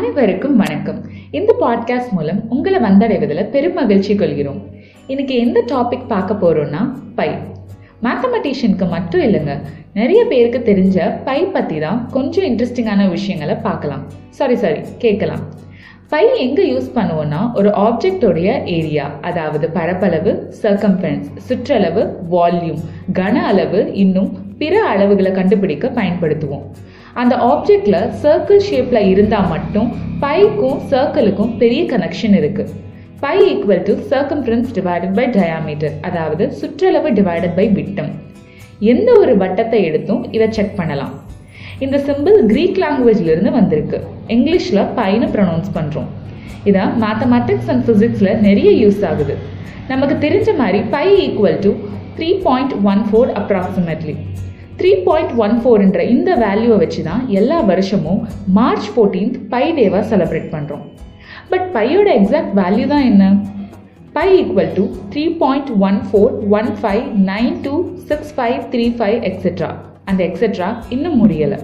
அனைவருக்கும் வணக்கம். இந்த பாட்காஸ்ட் மூலம் உங்களை வந்தடைவதில் பெரும் மகிழ்ச்சி கொள்கிறோம். இன்னைக்கு எந்த டாபிக் பார்க்க போறோம்னா பை. மேத்தமெட்டிஷியனுக்கு மட்டும் இல்லைங்க நிறைய பேருக்கு தெரிஞ்ச பை பற்றி தான் கொஞ்சம் இன்ட்ரெஸ்டிங்கான விஷயங்களை பார்க்கலாம். சாரி சாரி கேட்கலாம். பை எங்கே யூஸ் பண்ணுவோம்னா ஒரு ஆப்ஜெக்டோடைய ஏரியா அதாவது பரப்பளவு சர்க்கம்ஃபரன்ஸ் சுற்றளவு வால்யூம் கன அளவு இன்னும் பிற அளவுகளை கண்டுபிடிக்க பயன்படுத்துவோம். அந்த ஆப்ஜெக்டில் சர்க்கிள் ஷேப்பில் இருந்தால் மட்டும் பைக்கும் சர்க்கிளுக்கும் பெரிய கனெக்ஷன் இருக்குது pi equal to circumference divided by diameter அதாவது சுற்றளவு டிவைடட் பை விட்டம். எந்த ஒரு வட்டத்தை எடுத்தும் இதை செக் பண்ணலாம். இந்த சிம்பிள் கிரீக் லாங்குவேஜ்லேருந்து வந்திருக்கு. இங்கிலீஷில் பைன்னு ப்ரொனவுன்ஸ் பண்ணுறோம் இதை மேத்தமேட்டிக்ஸ் அண்ட் ஃபிசிக்ஸில் நிறைய யூஸ் ஆகுது. நமக்கு தெரிஞ்ச மாதிரி pi equal to three point one four approximately three point one ஃபோர்ன்ற இந்த வேல்யூவை வச்சு தான் எல்லா வருஷமும் மார்ச் ஃபோர்டீன்த் பை டேவாக செலிப்ரேட் பண்ணுறோம் பட் பையோட எக்ஸாக்ட் வேல்யூ தான் என்ன? Pi equal to three point one four one five nine two six five three five etcetera அந்த எக்ஸெட்ரா இன்னும் முடியலை.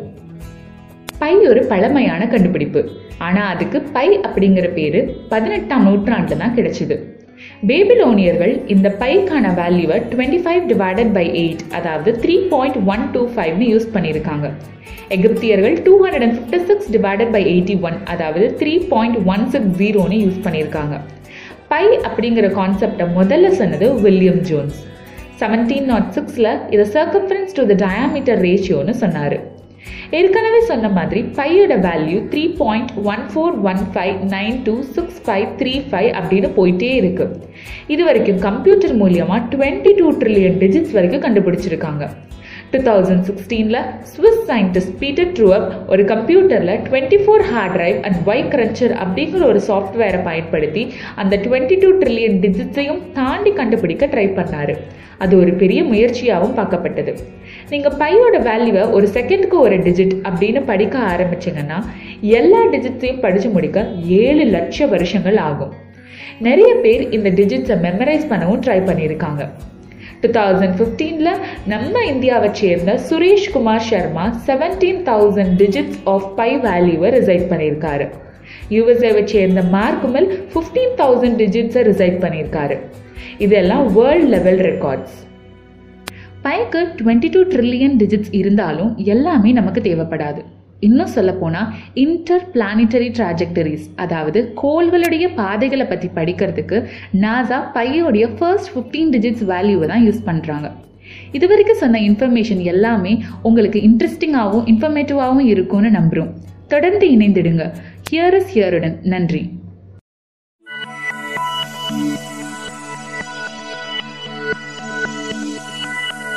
பை ஒரு பழமையான கண்டுபிடிப்பு. ஆனால் அதுக்கு பை அப்படிங்கிற பேர் பதினெட்டாம் நூற்றாண்டு தான் கிடைச்சிது. பேபிலோனியர்கள் இந்த பைக்கான வேல்யூவை twenty five divided by eight அதாவது த்ரீ பாயிண்ட் ஒன் டூ ஃபைவ்னு யூஸ் பண்ணியிருக்காங்க. எகிப்தியர்கள் two hundred and fifty six divided by eighty one அதாவது த்ரீ பாயிண்ட் ஒன் சிக்ஸ் ஜீரோன்னு யூஸ் பண்ணியிருக்காங்க. பை அப்படிங்கிற கான்செப்டை முதல்ல சொன்னது வில்லியம் ஜோன்ஸ். செவன்டீன் நாட் சிக்ஸில் இதை சர்க்கம்ஃபரன்ஸ் டு த டயாமீட்டர் ரேஷியோன்னு சொன்னார். ஏற்கனவே சொன்ன மாதிரி பையோட value three point one four one five nine two six five three five அப்படின்னு போயிட்டே இருக்கு. இது வரைக்கும் கம்ப்யூட்டர் மூலியமா டுவெண்ட்டி டூ ட்ரில்லியன் டிஜிட்ஸ் வரைக்கும் கண்டுபிடிச்சிருக்காங்க. டூ தௌசண்ட் சிக்ஸ்டீனில் ஸ்விஸ் சயின்டிஸ்ட் பீட்டர் ட்ரூஅப் ஒரு கம்ப்யூட்டரில் twenty four hard drive and y cruncher அப்படிங்கிற ஒரு சாஃப்ட்வேரை பயன்படுத்தி அந்த டுவெண்ட்டி டூ ட்ரில்லியன் டிஜிட்ஸையும் தாண்டி கண்டுபிடிக்க ட்ரை பண்ணார். அது ஒரு பெரிய முயற்சியாகவும் பார்க்கப்பட்டது. நீங்கள் பையோட வேல்யூவை ஒரு செகண்டுக்கு ஒரு டிஜிட் அப்படின்னு படிக்க ஆரம்பிச்சிங்கன்னா எல்லா டிஜிட்ஸையும் படித்து முடிக்க ஏழு லட்சம் வருஷங்கள் ஆகும். நிறைய பேர் இந்த டிஜிட்ஸை மெமரைஸ் பண்ணவும் ட்ரை பண்ணியிருக்காங்க. டூ தௌசண்ட் ஃபிஃப்டீனில் நம்ம இந்தியாவை சேர்ந்த Sureshkumar Sharma seventeen thousand digits of pi வேல்யூவை ரிசைட் பண்ணியிருக்காரு. யூஎஸ்ஏவை சேர்ந்த மார்க்குமல் ஃபிஃப்டீன் தௌசண்ட் டிஜிட்ஸை ரிசைட் பண்ணியிருக்காரு. இதெல்லாம் வேர்ல்ட் லெவல் ரெக்கார்ட்ஸ் பைக்கு டுவெண்ட்டி டூ ட்ரில்லியன் டிஜிட்ஸ் இருந்தாலும் எல்லாமே நமக்கு தேவைப்படாது. இன்னும் சொல்ல போனால் இன்டர் பிளானிட்டரி ட்ராஜெக்டரிஸ் அதாவது கோள்களுடைய பாதைகளை பற்றி படிக்கிறதுக்கு நாசா பையோடைய ஃபர்ஸ்ட் ஃபிஃப்டீன் டிஜிட்ஸ் வேல்யூவை தான் யூஸ் பண்ணுறாங்க இது வரைக்கும் சொன்ன இன்ஃபர்மேஷன் எல்லாமே உங்களுக்கு இன்ட்ரெஸ்டிங்காகவும் இன்ஃபர்மேட்டிவாகவும் இருக்கும்னு நம்புகிறோம் தொடர்ந்து இணைந்திடுங்க. ஹியர் இஸ் ஹியருடன் நன்றி.